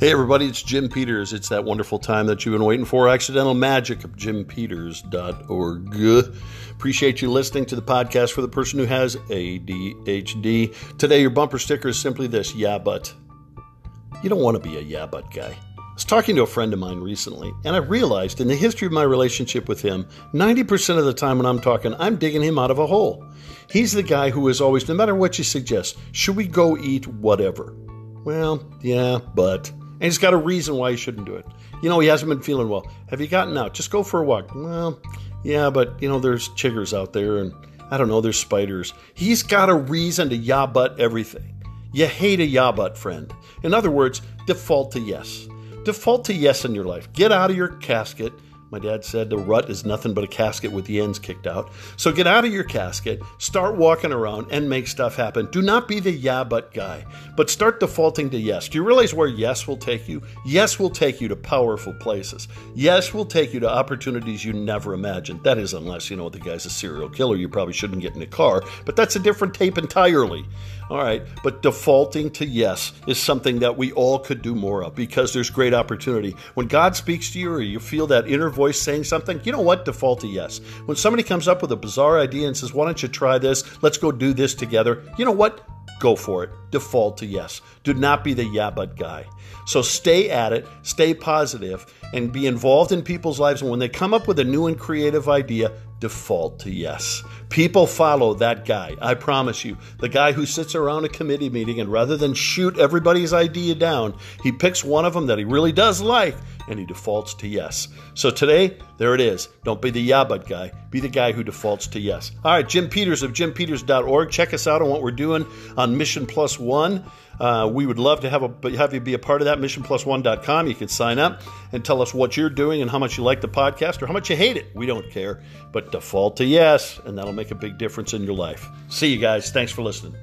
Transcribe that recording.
Hey, everybody, it's Jim Peters. It's that wonderful time that you've been waiting for. Accidental Magic of jimpeters.org. Appreciate you listening to the podcast for the person who has ADHD. Today, your bumper sticker is simply this Yeah, but. You don't want to be a yeah, but guy. I was talking to a friend of mine recently, and I realized in the history of my relationship with him, 90% of the time when I'm talking, I'm digging him out of a hole. He's the guy who is always, no matter what you suggest, should we go eat whatever? Well, yeah, but. And he's got a reason why he shouldn't do it. You know, he hasn't been feeling well. Have you gotten out? Just go for a walk. Well, yeah, but, you know, there's chiggers out there, and I don't know, there's spiders. He's got a reason to yeah but everything. You hate a yeah but friend. In other words, default to yes. Default to yes in your life. Get out of your casket. My dad said the rut is nothing but a casket with the ends kicked out. So get out of your casket, start walking around, and make stuff happen. Do not be the yeah but guy, but start defaulting to yes. Do you realize where yes will take you? Yes will take you to powerful places. Yes will take you to opportunities you never imagined. That is, unless you know the guy's a serial killer, you probably shouldn't get in a car, but that's a different tape entirely. All right, but defaulting to yes is something that we all could do more of because there's great opportunity. When God speaks to you or you feel that inner voice saying something, you know what? Default to yes. When somebody comes up with a bizarre idea and says, Why don't you try this? Let's go do this together. You know what? Go for it. Default to yes. Do not be the yeah but guy. So stay at it, stay positive, and be involved in people's lives. And when they come up with a new and creative idea, default to yes. People follow that guy. I promise you. The guy who sits around a committee meeting and rather than shoot everybody's idea down, he picks one of them that he really does like and he defaults to yes. So today, there it is. Don't be the yeah but guy. Be the guy who defaults to yes. All right, Jim Peters of jimpeters.org. Check us out on what we're doing on Mission Plus One. Uh, we would love to have a have you be a part of that. MissionPlus1.com. You can sign up and tell us what you're doing and how much you like the podcast or how much you hate it. We don't care, but default to yes, and that'll make a big difference in your life. See you guys. Thanks for listening.